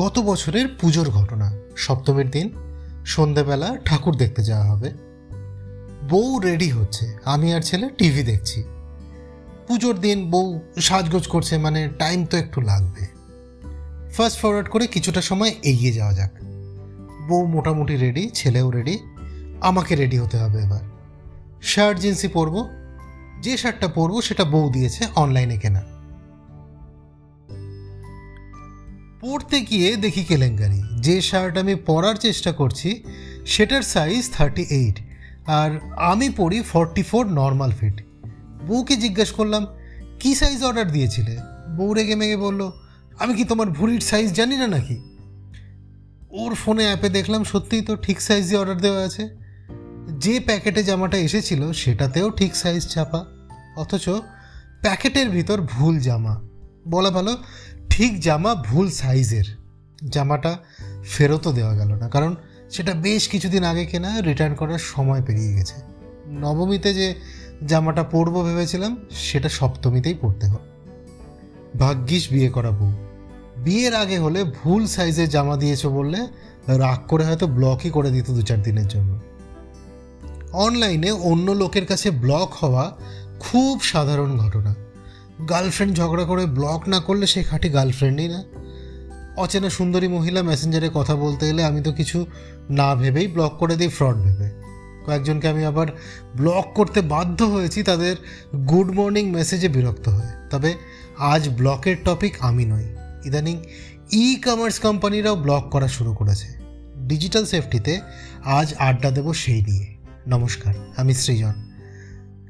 গত বছরের পুজোর ঘটনা। সপ্তমীর দিন সন্ধেবেলা ঠাকুর দেখতে যাওয়া হবে। বউ রেডি হচ্ছে। আমি আর ছেলে টিভি দেখছি। পুজোর দিন বউ সাজগোজ করছে মানে টাইম তো একটু লাগবে। ফার্স্ট ফরওয়ার্ড করে কিছুটা সময় এগিয়ে যাওয়া যাক। বউ মোটামুটি রেডি ছেলেও রেডি আমাকে রেডি হতে হবে এবার। শার্ট জিন্সই পরবো। যে শার্টটা পরবো, সেটা বউ দিয়েছে অনলাইনে কেনা। পরতে গিয়ে দেখি কেলেঙ্কারি। যে শার্ট আমি পরার চেষ্টা করছি, সেটার সাইজ থার্টি এইট আর আমি পরি ফর্টি ফোর নর্মাল ফিট বউকে জিজ্ঞেস করলাম, কি সাইজ অর্ডার দিয়েছিলে? বউ রেগে মেগে বলল, আমি কি তোমার ভুঁড়ির সাইজ জানি না নাকি? ওর ফোনে অ্যাপে দেখলাম, সত্যিই তো ঠিক সাইজই অর্ডার দেওয়া আছে। যে প্যাকেটে জামাটা এসেছিল, সেটাতেও ঠিক সাইজ ছাপা। অথচ প্যাকেটের ভিতর ভুল জামা। বলা ভালো ঠিক জামা ভুল সাইজের। জামাটা ফেরতও দেওয়া গেল না, কারণ সেটা বেশ কিছুদিন আগে কেনা রিটার্ন করার সময় পেরিয়ে গেছে। নবমীতে যে জামাটা পরবো ভেবেছিলাম, সেটা সপ্তমীতেই পরতে হবে। ভাগ্যিস বিয়ে করা বউ। বিয়ের আগে হলে ভুল সাইজের জামা দিয়েছ বললে রাগ করে হয়তো ব্লকই করে দিত দু চার দিনের জন্য। অনলাইনে অন্য লোকের কাছে ব্লক হওয়া খুব সাধারণ ঘটনা। গার্লফ্রেন্ড ঝগড়া করে ব্লক না করলে সে খাঁটি গার্লফ্রেন্ডই না। অচেনা সুন্দরী মহিলা মেসেঞ্জারে কথা বলতে এলে আমি তো কিছু না ভেবেই ব্লক করে দিই ফ্রড ভেবে। কয়েকজনকে আমি আবার ব্লক করতে বাধ্য হয়েছি, তাদের গুড মর্নিং মেসেজে বিরক্ত হয়ে। তবে আজ ব্লকের টপিক আমি নই, ইদানিং ই কমার্স কোম্পানিরাও ব্লক করা শুরু করেছে। ডিজিটাল সেফটিতে আজ আড্ডা দেব সেই নিয়ে। নমস্কার, আমি সৃজন।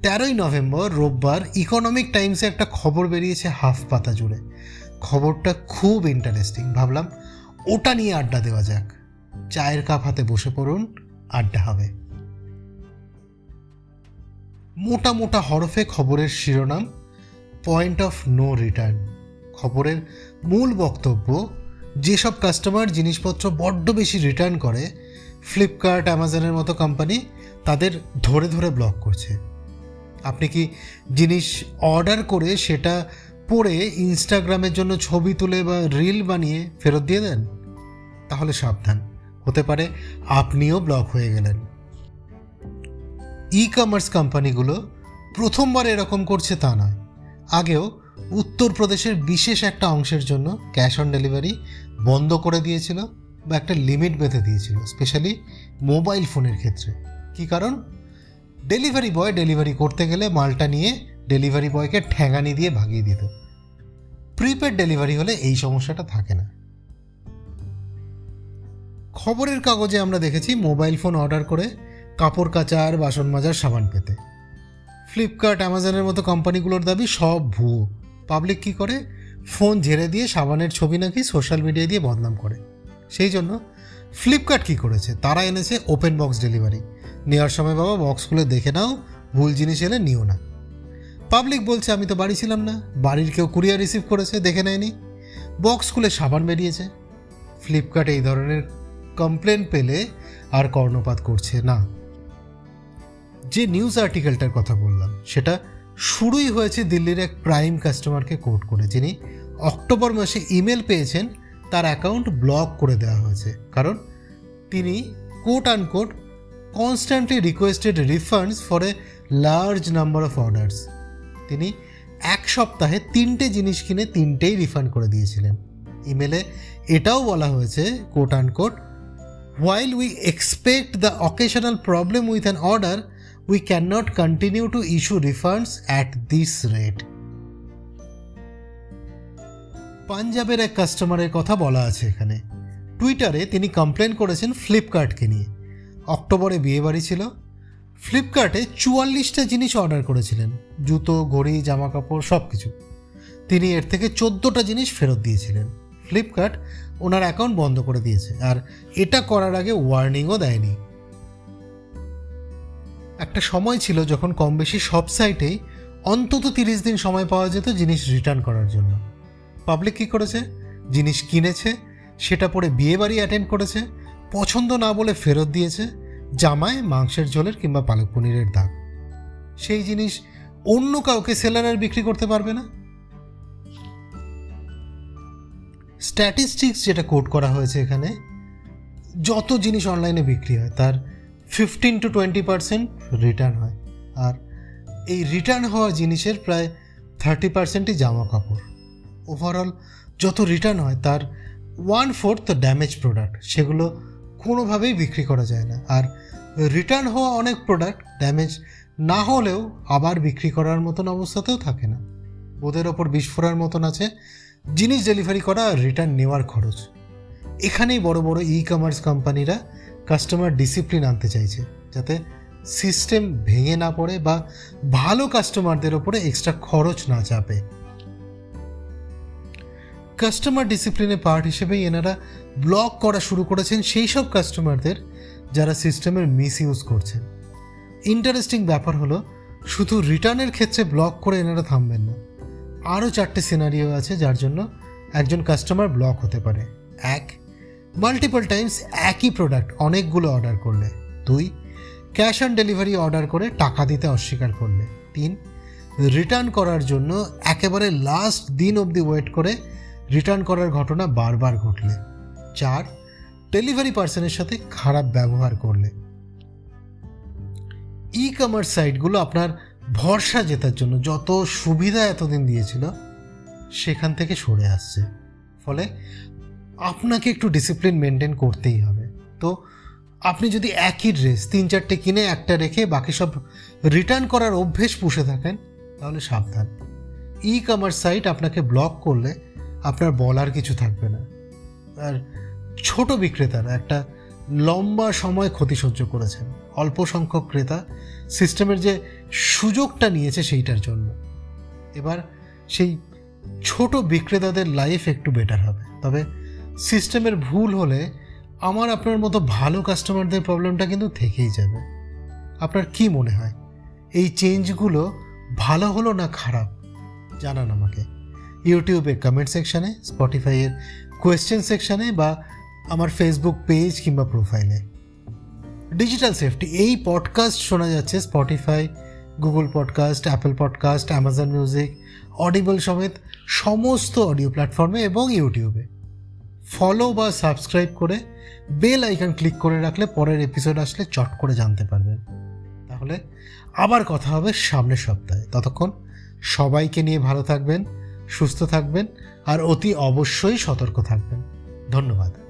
তেরোই নভেম্বর রোববার ইকোনমিক টাইমসে একটা খবর বেরিয়েছে হাফ পাতা জুড়ে। খবরটা খুব ইন্টারেস্টিং ভাবলাম ওটা নিয়ে আড্ডা দেওয়া যাক। চায়ের কাপ হাতে বসে পড়ুন, আড্ডা হবে। মোটা মোটা হরফে খবরের শিরোনাম পয়েন্ট অফ নো রিটার্ন খবরের মূল বক্তব্য, যেসব কাস্টমার জিনিসপত্র বড্ড বেশি রিটার্ন করে ফ্লিপকার্ট অ্যামাজনের মতো কোম্পানি তাদের ধরে ধরে ব্লক করছে। আপনি কি জিনিস অর্ডার করে সেটা পরে ইনস্টাগ্রামের জন্য ছবি তুলে বা রিল বানিয়ে ফেরত দিয়ে দেন? তাহলে সাবধান, হতে পারে আপনিও ব্লক হয়ে গেলেন। ই কমার্স কোম্পানিগুলো প্রথমবার এরকম করছে তা নয়। আগেও উত্তরপ্রদেশের বিশেষ একটা অংশের জন্য ক্যাশ অন ডেলিভারি বন্ধ করে দিয়েছিল বা একটা লিমিট বেঁধে দিয়েছিল স্পেশালি মোবাইল ফোনের ক্ষেত্রে। কি কারণ? ডেলিভারি বয় ডেলিভারি করতে গেলে মালটা নিয়ে ডেলিভারি বয়কে ঠ্যাঙানি দিয়ে ভাগিয়ে দিত। প্রিপেড ডেলিভারি হলে এই সমস্যাটা থাকে না। খবরের কাগজে আমরা দেখেছি মোবাইল ফোন অর্ডার করে কাপড় কাচার, বাসন মাজার, সাবান পেতে। ফ্লিপকার্ট অ্যামাজনের মতো কোম্পানিগুলোর দাবি সব ভুয়ো। পাবলিক কি করে? ফোন ঝেড়ে দিয়ে সাবানের ছবি নাকি সোশ্যাল মিডিয়ায় দিয়ে বদনাম করে। সেই জন্য ফ্লিপকার্ট কি করেছে? তারা এনেছে ওপেন বক্স ডেলিভারি নেওয়ার সময় বাবা বক্স খুলে দেখে নাও, ভুল জিনিস এলে নিও না। পাবলিক বলছে, আমি তো বাড়ি ছিলাম না। বাড়ির কেউ কুরিয়ার রিসিভ করেছে, দেখে নেয়নি। বক্স খুলে সাবান বেরিয়েছে। ফ্লিপকার্ট এই ধরনের কমপ্লেন পেলে আর কর্ণপাত করছে না। যে নিউজ আর্টিকেলটার কথা বললাম, সেটা শুরুই হয়েছে দিল্লির এক প্রাইম কাস্টমারকে কোট করে। যিনি অক্টোবর মাসে ইমেল পেয়েছেন, তার অ্যাকাউন্ট ব্লক করে দেওয়া হয়েছে। কারণ তিনি quote unquote constantly requested refunds for a large number of orders তিনি এক সপ্তাহে তিনটে জিনিস কিনে তিনটেই রিফান্ড করে দিয়েছিলেন। ইমেলে এটাও বলা হয়েছে quote unquote while we expect the occasional problem with an order we can not continue to issue refunds at this rate পাঞ্জাবের এক কাস্টমারের কথা বলা আছে এখানে। টুইটারে তিনি কমপ্লেন করেছেন ফ্লিপকার্টকে নিয়ে। অক্টোবরে বিয়েবাড়ি ছিল। ফ্লিপকার্টে চুয়াল্লিশটা জিনিস অর্ডার করেছিলেন। জুতো, ঘড়ি জামা কাপড় সব কিছু তিনি এর থেকে চোদ্দোটা জিনিস ফেরত দিয়েছিলেন। ফ্লিপকার্ট ওনার অ্যাকাউন্ট বন্ধ করে দিয়েছে আর এটা করার আগে ওয়ার্নিংও দেয়নি। একটা সময় ছিল যখন কম বেশি সব সাইটেই অন্তত তিরিশ দিন সময় পাওয়া যেত জিনিস রিটার্ন করার জন্য। পাবলিক কী করেছে? জিনিস কিনেছে, সেটা পরে বিয়ে বাড়ি অ্যাটেন্ড করেছে পছন্দ না বলে ফেরত দিয়েছে জামায়, মাংসের ঝোলের কিংবা পালক পনিরের দাগ। সেই জিনিস অন্য কাউকে সেলারের বিক্রি করতে পারবে না। স্ট্যাটিস্টিক্স যেটা কোট করা হয়েছে এখানে, যত জিনিস অনলাইনে বিক্রি হয়, তার fifteen to twenty percent return হয়। আর এই রিটার্ন হওয়া জিনিসের প্রায় থার্টি পার্সেন্টই জামা কাপড়। ওভারঅল যত রিটার্ন হয়, তার ওয়ান ফোর্থ ড্যামেজ প্রোডাক্ট সেগুলো কোনোভাবেই বিক্রি করা যায় না। আর রিটার্ন হওয়া অনেক প্রোডাক্ট ড্যামেজ না হলেও আবার বিক্রি করার মতন অবস্থাতেও থাকে না। ওদের ওপর বিস্ফোরার মতন আছে, জিনিস ডেলিভারি করা আর রিটার্ন নেওয়ার খরচ। এখানেই বড় বড় ই কমার্স কোম্পানিরা কাস্টমার ডিসিপ্লিন আনতে চাইছে, যাতে সিস্টেম ভেঙে না পড়ে বা ভালো কাস্টমারদের ওপরে এক্সট্রা খরচ না চাপে। কাস্টমার ডিসিপ্লিনের পার্ট হিসেবেই এনারা ব্লক করা শুরু করেছেন সেই সব কাস্টমারদের যারা সিস্টেমের মিস ইউজ করছেন। ইন্টারেস্টিং ব্যাপার হলো, শুধু রিটার্নের ক্ষেত্রে ব্লক করে এনারা থামবেন না। আরও চারটে সিনারিও আছে যার জন্য একজন কাস্টমার ব্লক হতে পারে। এক মাল্টিপল টাইমস একই প্রোডাক্ট অনেকগুলো অর্ডার করলে। দুই ক্যাশ অন ডেলিভারি অর্ডার করে টাকা দিতে অস্বীকার করলে। তিন রিটার্ন করার জন্য একেবারে লাস্ট দিন অবধি ওয়েট করে রিটার্ন করার ঘটনা বারবার ঘটলে। চার ডেলিভারি পার্সনের সাথে খারাপ ব্যবহার করলে। ই কমার্স সাইটগুলো আপনার ভরসা জেতার জন্য যত সুবিধা এতদিন দিয়েছিল, সেখান থেকে সরে আসছে। ফলে আপনাকে একটু ডিসিপ্লিন মেনটেন করতেই হবে। তো আপনি যদি একই ড্রেস তিন চারটে কিনে একটা রেখে বাকি সব রিটার্ন করার অভ্যেস পুষে থাকেন, তাহলে সাবধান। ই কমার্স সাইট আপনাকে ব্লক করলে আপনার বলার কিছু থাকবে না। আর ছোট বিক্রেতারা একটা লম্বা সময় ক্ষতি সহ্য করেছেন। অল্প সংখ্যক ক্রেতা সিস্টেমের যে সুযোগটা নিয়েছে সেইটার জন্য। এবার সেই ছোট বিক্রেতাদের লাইফ একটু বেটার হবে। তবে সিস্টেমের ভুল হলে আমার আপনার মতো ভালো কাস্টমারদের প্রবলেমটা কিন্তু থেকেই যাবে। আপনার কি মনে হয়? এই চেঞ্জগুলো ভালো হলো না খারাপ? জানান আমাকে। ইউটিউবে কমেন্ট সেকশানে স্পটিফাইয়ের কোয়েশ্চেন সেকশানে বা আমার ফেসবুক পেজ কিংবা প্রোফাইলে ডিজিটাল সেফটি এই পডকাস্ট শোনা যাচ্ছে Spotify Google podcast Apple podcast Amazon music Audible সমেত সমস্ত অডিও প্ল্যাটফর্মে এবং ইউটিউবে ফলো বা সাবস্ক্রাইব করে বেল আইকন ক্লিক করে রাখলে পরের এপিসোড আসলে চট করে জানতে পারবেন। তাহলে আবার কথা হবে সামনের সপ্তাহে। ততক্ষণ সবাইকে নিয়ে ভালো থাকবেন, সুস্থ থাকবেন। আর অতি অবশ্যই সতর্ক থাকবেন। ধন্যবাদ।